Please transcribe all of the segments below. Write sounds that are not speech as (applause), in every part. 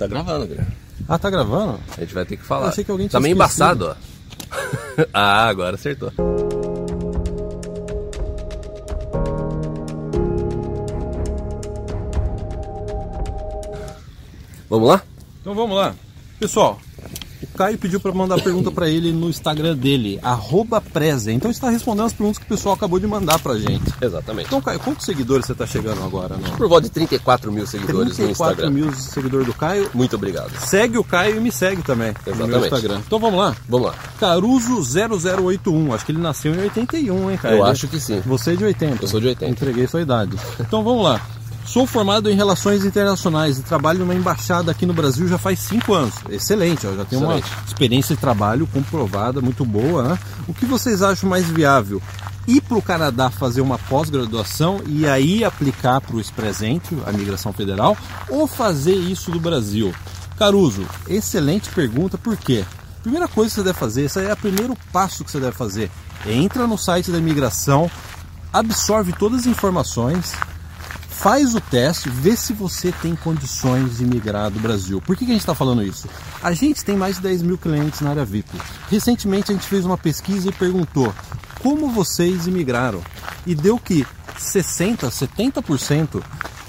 Tá gravando, cara. Ah, tá gravando? A gente vai ter que falar. Eu achei que alguém tá tinha meio esquecido. embaçado, ó. (laughs) ah, agora acertou. Vamos lá? Então vamos lá. Pessoal, o Caio pediu para mandar pergunta para ele no Instagram dele, arroba Preze. Então está respondendo as perguntas que o pessoal acabou de mandar pra gente. Exatamente. Então, Caio, quantos seguidores você tá chegando agora? Não? Por volta de 34 mil seguidores no 34 Instagram. mil seguidores do Caio. Muito obrigado. Segue o Caio e me segue também no Exatamente. Instagram. Então vamos lá. Vamos lá. Caruso0081, acho que ele nasceu em 81, hein, Caio? Eu acho que sim. Você é de 80. Eu sou de 80. Entreguei sua idade. Então vamos lá. Sou formado em Relações Internacionais e trabalho numa embaixada aqui no Brasil já faz cinco anos. Excelente, ó, já tenho uma experiência de trabalho comprovada, muito boa. Né? O que vocês acham mais viável? Ir para o Canadá fazer uma pós-graduação e aí aplicar para o Expresente, a migração federal, ou fazer isso do Brasil? Caruso, excelente pergunta, por quê? Primeira coisa que você deve fazer, esse é o primeiro passo que você deve fazer. Entra no site da imigração, absorve todas as informações, faz o teste, vê se você tem condições de migrar do Brasil. Por que, que a gente está falando isso? A gente tem mais de 10 mil clientes na área VIP. Recentemente a gente fez uma pesquisa e perguntou como vocês imigraram. E deu que 60%, 70%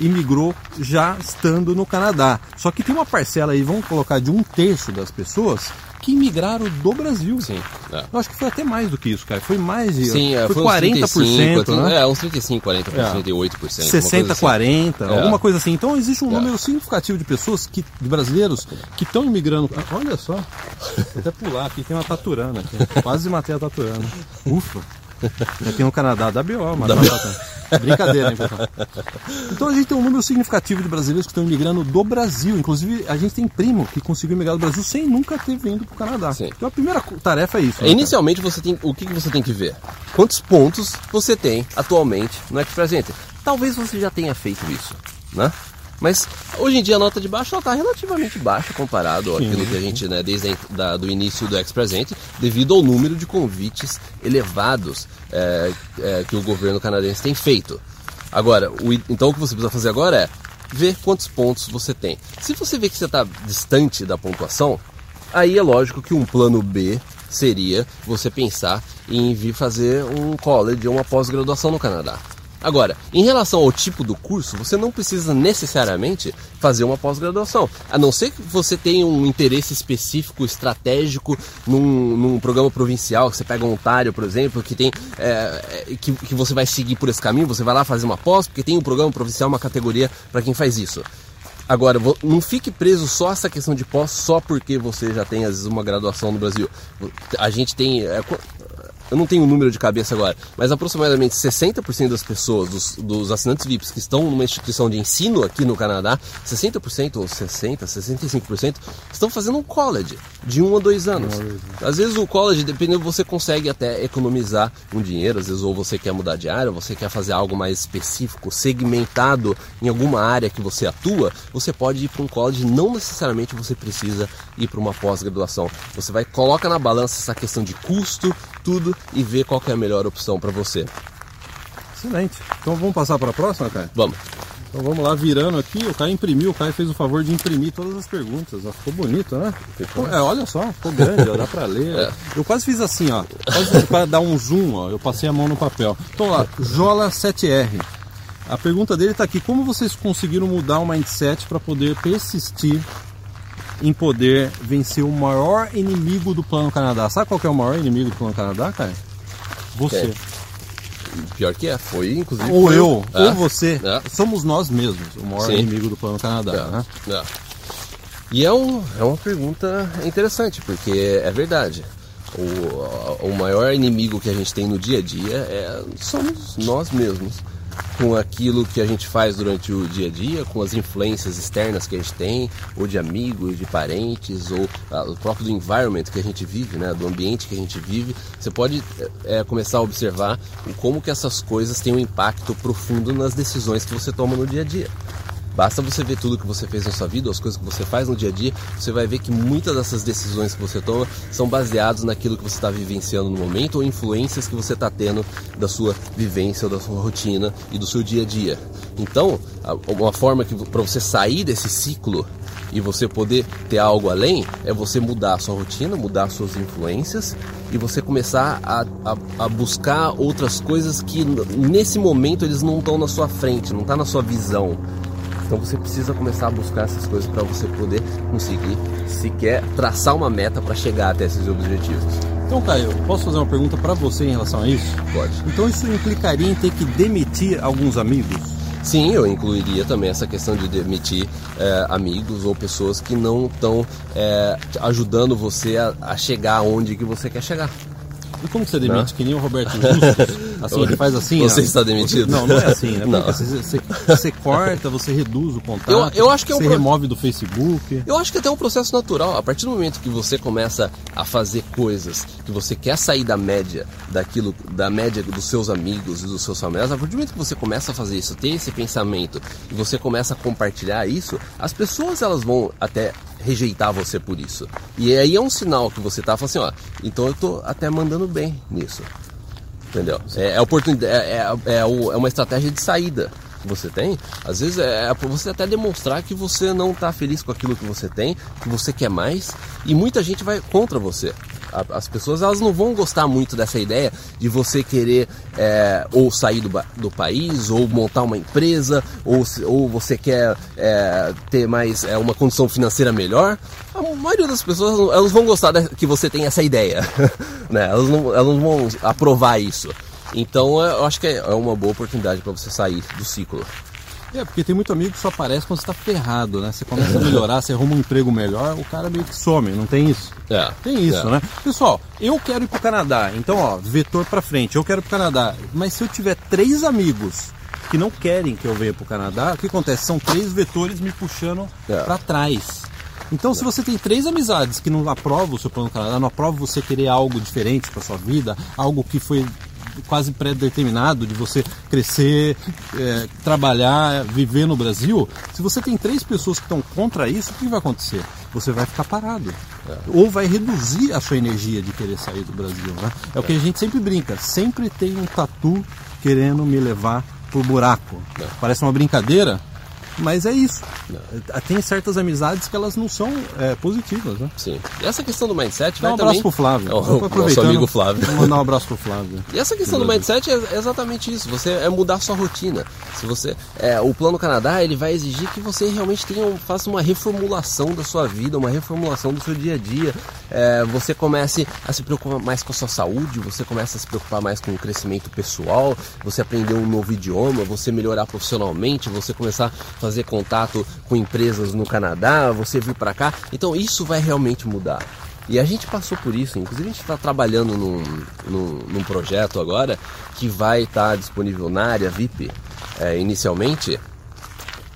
imigrou já estando no Canadá. Só que tem uma parcela aí, vamos colocar de um terço das pessoas que imigraram do Brasil. Sim. É. Eu acho que foi até mais do que isso, cara. Foi mais de. Sim, é, foi foi uns 40%, 35, né? É, uns 35, 40%, É. 38%. 60, 40, É. alguma coisa assim. Então existe um É. número significativo de pessoas, que, de brasileiros, que estão imigrando. Ah, Olha só, vou até pular aqui, tem uma taturana aqui. Quase matei a taturana. (laughs) Ufa. Aqui no Canadá, da BO, mas Brincadeira, hein, pessoal? Então a gente tem um número significativo de brasileiros que estão imigrando do Brasil. Inclusive, a gente tem primo que conseguiu migrar do Brasil sem nunca ter vindo para o Canadá. Sim. Então a primeira tarefa é isso. né, cara? Inicialmente, você tem, o que, que você tem que ver? Quantos pontos você tem atualmente no Express Entry? Talvez você já tenha feito isso, né? Mas hoje em dia a nota de baixa está relativamente baixa comparado àquilo que a gente, né, desde da, do início do Express Entry, devido ao número de convites elevados é, é, que o governo canadense tem feito. Agora, o então o que você precisa fazer agora é ver quantos pontos você tem. Se você vê que você está distante da pontuação, Aí é lógico que um plano B seria você pensar em vir fazer um college ou uma pós-graduação no Canadá. Agora, em relação ao tipo do curso, você não precisa necessariamente fazer uma pós-graduação. A não ser que você tenha um interesse específico, estratégico, num, num programa provincial, que você pega um Ontário, por exemplo, que tem. é, é, que, que você vai seguir por esse caminho, você vai lá fazer uma pós, porque tem um programa provincial, uma categoria para quem faz isso. Agora, não fique preso só a essa questão de pós só porque você já tem, às vezes, uma graduação no Brasil. A gente tem. Eu não tenho o número de cabeça agora, mas aproximadamente 60% das pessoas, dos, dos assinantes VIPs que estão numa instituição de ensino aqui no Canadá, 60% ou 60%, 65% estão fazendo um college de um a dois anos. Às vezes o college, dependendo, você consegue até economizar um dinheiro, às vezes ou você quer mudar de área, ou você quer fazer algo mais específico, segmentado em alguma área que você atua, você pode ir para um college, não necessariamente você precisa ir para uma pós-graduação. Você vai coloca na balança essa questão de custo, tudo e vê qual que é a melhor opção para você. Excelente. Então vamos passar para a próxima, cara? Vamos. Então vamos lá, virando aqui, o Caio imprimiu, o Caio fez o favor de imprimir todas as perguntas, ó, ficou bonito, né? Ficou- é, olha só, ficou grande, ó, dá pra ler. (laughs) É. Eu quase fiz assim, ó, quase para dar um zoom, ó, eu passei a mão no papel. Então lá, Jola7R, a pergunta dele tá aqui, como vocês conseguiram mudar o mindset para poder persistir em poder vencer o maior inimigo do Plano Canadá? Sabe qual que é o maior inimigo do Plano Canadá, cara? Você. Pior que é, foi inclusive. Ou foi eu, É. ou você. É. Somos nós mesmos o maior Sim. inimigo do Plano Canadá, né? É, é. E é, um, é uma pergunta interessante, porque é verdade. O, o maior inimigo que a gente tem no dia a dia é, somos nós mesmos. Com aquilo que a gente faz durante o dia a dia, com as influências externas que a gente tem, ou de amigos, de parentes, ou ah, o próprio do environment que a gente vive, né, do ambiente que a gente vive, você pode é, começar a observar como que essas coisas têm um impacto profundo nas decisões que você toma no dia a dia. Basta você ver tudo que você fez na sua vida, as coisas que você faz no dia a dia, você vai ver que muitas dessas decisões que você toma são baseadas naquilo que você está vivenciando no momento ou influências que você está tendo da sua vivência da sua rotina e do seu dia a dia. Então, uma forma que para você sair desse ciclo E você poder ter algo além é você mudar a sua rotina, mudar as suas influências e você começar a, a, a buscar outras coisas que nesse momento eles não estão na sua frente, não está na sua visão. Então você precisa começar a buscar essas coisas para você poder conseguir sequer traçar uma meta para chegar até esses objetivos. Então, Caio, posso fazer uma pergunta para você em relação a isso? Pode. Então isso implicaria em ter que demitir alguns amigos? Sim, eu incluiria também essa questão de demitir é, amigos ou pessoas que não estão é, ajudando você a, a chegar onde que você quer chegar. E como você demite? Não? Que nem o Roberto (laughs) Justus. Assim, ele faz assim. Você está demitido? Não, não é assim, né? (laughs) Não. Você, você, você, corta, você reduz o contato. Eu, eu acho que é um você pro... remove do Facebook. Eu acho que é até um processo natural. A partir do momento que você começa a fazer coisas que você quer sair da média daquilo, da média dos seus amigos e dos seus familiares, a partir do momento que você começa a fazer isso, ter esse pensamento e você começa a compartilhar isso, as pessoas elas vão até rejeitar você por isso. E aí é um sinal que você tá falando assim, ó, então eu tô até mandando bem nisso. Entendeu? É, é, oportunidade, é, é, é, é uma estratégia de saída que você tem. Às vezes é, é para você até demonstrar que você não está feliz com aquilo que você tem, que você quer mais. E muita gente vai contra você as pessoas elas não vão gostar muito dessa ideia de você querer é, ou sair do, do país, ou montar uma empresa, ou, ou você quer é, ter mais é, uma condição financeira melhor. A maioria das pessoas elas vão gostar que você tem essa ideia, (laughs) né? elas, não, elas não vão aprovar isso. Então eu acho que é uma boa oportunidade para você sair do ciclo. É, porque tem muito amigo que só aparece quando você tá ferrado, né? Você começa a melhorar, você arruma um emprego melhor, o cara meio que some, não tem isso? É. Tem isso, é. né? Pessoal, eu quero ir pro Canadá, então ó, vetor para frente, eu quero ir pro Canadá. Mas se eu tiver três amigos que não querem que eu venha pro Canadá, o que acontece? São três vetores me puxando é. para trás. Então, se você tem três amizades que não aprovam o seu plano Canadá, não aprovam você querer algo diferente para sua vida, algo que foi quase pré-determinado de você crescer, é, trabalhar, viver no Brasil, se você tem três pessoas que estão contra isso, o que vai acontecer? Você vai ficar parado. É. Ou vai reduzir a sua energia de querer sair do Brasil. Né? É o que a gente sempre brinca. Sempre tem um tatu querendo me levar pro buraco. É. Parece uma brincadeira, mas é isso. Tem certas amizades que elas não são é, positivas, né? Sim. E essa questão do mindset vai um abraço também... pro Flávio. Oh, nosso amigo Flávio. Vou mandar um abraço pro Flávio. E essa questão do mindset é exatamente isso. Você é mudar sua rotina. Se você, é, o Plano Canadá ele vai exigir que você realmente tenha, faça uma reformulação da sua vida, uma reformulação do seu dia a dia. É, você comece a se preocupar mais com a sua saúde, você começa a se preocupar mais com o crescimento pessoal, você aprender um novo idioma, você melhorar profissionalmente, você começar a fazer contato com empresas no Canadá, você vir para cá. Então isso vai realmente mudar. E a gente passou por isso, inclusive a gente está trabalhando num, num, num, projeto agora que vai estar tá disponível na área VIP é, inicialmente.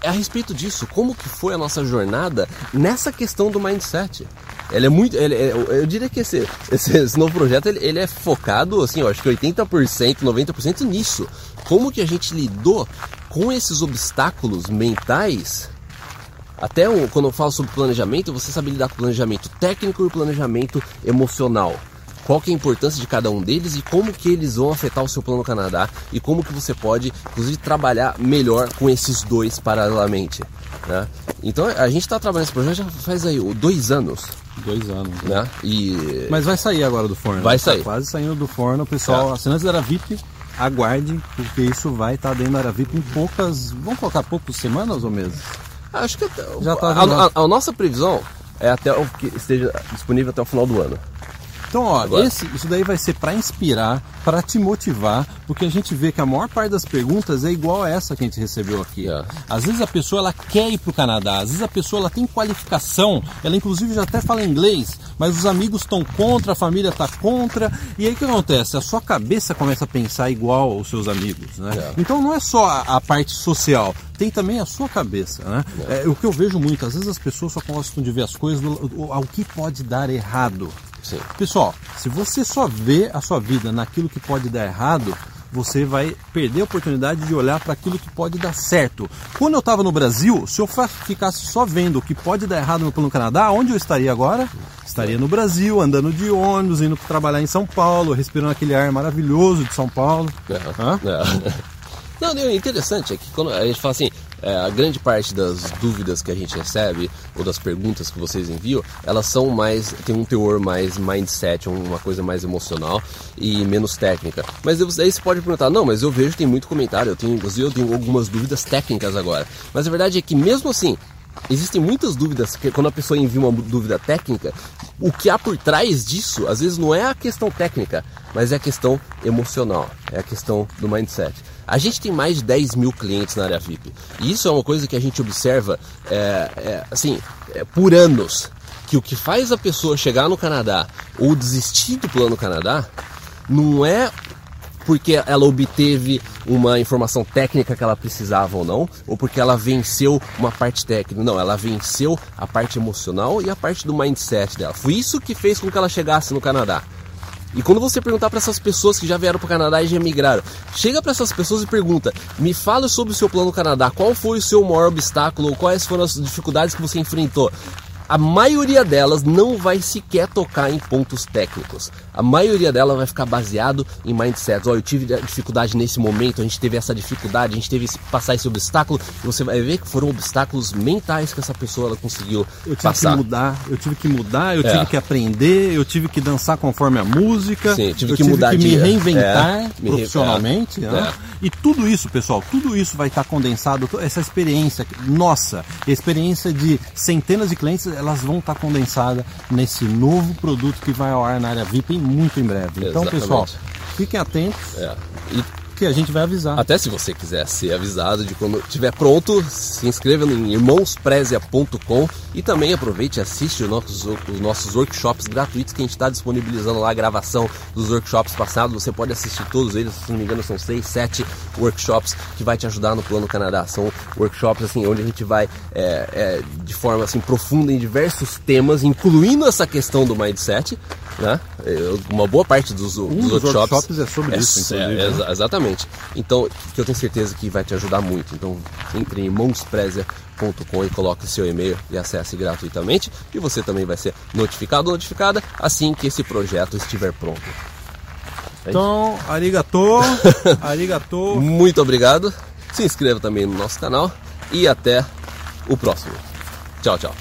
É a respeito disso, como que foi a nossa jornada nessa questão do mindset. Ele é muito. É, eu diria que esse, esse, esse novo projeto ele, ele, é focado, assim, eu acho que 80%, 90% nisso. Como que a gente lidou com esses obstáculos mentais, até quando eu falo sobre planejamento, você sabe lidar com planejamento técnico e planejamento emocional. Qual que é a importância de cada um deles e como que eles vão afetar o seu plano Canadá e como que você pode, inclusive, trabalhar melhor com esses dois paralelamente. Né? Então a gente está trabalhando esse projeto já faz aí dois anos. Dois anos. Né? E... Mas vai sair agora do forno. Vai sair. Tá quase saindo do forno, pessoal. É. Assinantes era VIP aguarde, porque isso vai estar tá dentro da área VIP em poucas. Vamos colocar poucas semanas ou meses? Acho que já tá a, a, a, nossa previsão é até o que esteja disponível até o final do ano. Então, ó, esse, isso daí vai ser para inspirar, para te motivar, porque a gente vê que a maior parte das perguntas é igual a essa que a gente recebeu aqui. É. Às vezes a pessoa ela quer ir para o Canadá, às vezes a pessoa ela tem qualificação, ela inclusive já até fala inglês, mas os amigos estão contra, a família está contra, e aí o que acontece? A sua cabeça começa a pensar igual aos seus amigos, né? É. Então não é só a, a, parte social, tem também a sua cabeça, né? É. é. o que eu vejo muito, às vezes as pessoas só gostam de ver as coisas ao que pode dar errado. Sim. Pessoal, se você só vê a sua vida naquilo que pode dar errado, você vai perder a oportunidade de olhar para aquilo que pode dar certo. Quando eu estava no Brasil, se eu ficasse só vendo o que pode dar errado no Canadá, onde eu estaria agora? Estaria no Brasil, andando de ônibus, indo trabalhar em São Paulo, respirando aquele ar maravilhoso de São Paulo. É, é. (laughs) Não, é interessante é que quando a gente fala assim, é, a grande parte das dúvidas que a gente recebe ou das perguntas que vocês enviam, elas são mais tem um teor mais mindset, uma coisa mais emocional e menos técnica. Mas aí você pode perguntar, não, mas eu vejo tem muito comentário, eu tenho eu tenho algumas dúvidas técnicas agora. Mas a verdade é que mesmo assim Existem muitas dúvidas, que quando a pessoa envia uma dúvida técnica, o que há por trás disso, às vezes não é a questão técnica, mas é a questão emocional, é a questão do mindset. A gente tem mais de 10 mil clientes na área VIP. E isso é uma coisa que a gente observa é, é, assim, é, por anos. Que o que faz a pessoa chegar no Canadá ou desistir do plano Canadá não é porque ela obteve uma informação técnica que ela precisava ou não, ou porque ela venceu uma parte técnica. Não, ela venceu a parte emocional e a parte do mindset dela. Foi isso que fez com que ela chegasse no Canadá. E quando você perguntar para essas pessoas que já vieram para o Canadá e já migraram, chega para essas pessoas e pergunta: me fala sobre o seu plano Canadá, qual foi o seu maior obstáculo, ou quais foram as dificuldades que você enfrentou a maioria delas não vai sequer tocar em pontos técnicos. A maioria delas vai ficar baseado em mindsets. Olha, eu tive dificuldade nesse momento, a gente teve essa dificuldade, a gente teve que passar esse obstáculo. E você vai ver que foram obstáculos mentais que essa pessoa ela conseguiu eu tive passar. que mudar, eu tive que mudar, eu é. tive que aprender, eu tive que dançar conforme a música, Sim, tive eu que tive mudar que de... me reinventar é, profissionalmente. Me... Né? E tudo isso, pessoal, tudo isso vai estar condensado, essa experiência nossa, experiência de centenas de clientes, elas vão estar condensadas nesse novo produto que vai ao ar na área VIP muito em breve. Então, Exatamente. pessoal, fiquem atentos. É. E que a gente vai avisar. Até se você quiser ser avisado de quando estiver pronto, se inscreva em irmãosprezia.com e também aproveite e assiste os nossos, os nossos workshops gratuitos que a gente está disponibilizando lá a gravação dos workshops passados. Você pode assistir todos eles, se não me engano, são seis, sete workshops que vai te ajudar no Plano Canadá. São workshops assim onde a gente vai é, é, de forma assim profunda em diversos temas, incluindo essa questão do mindset. Né? Uma boa parte dos, um dos, dos workshops, workshops é sobre isso, inclusive. É, né? exatamente. Então, que eu tenho certeza que vai te ajudar muito. Então, entre em mãosprezia.com e coloque seu e-mail e acesse gratuitamente. E você também vai ser notificado ou notificada assim que esse projeto estiver pronto. É então, arigato, (laughs) arigato. Muito obrigado. Se inscreva também no nosso canal e até o próximo. Tchau, tchau.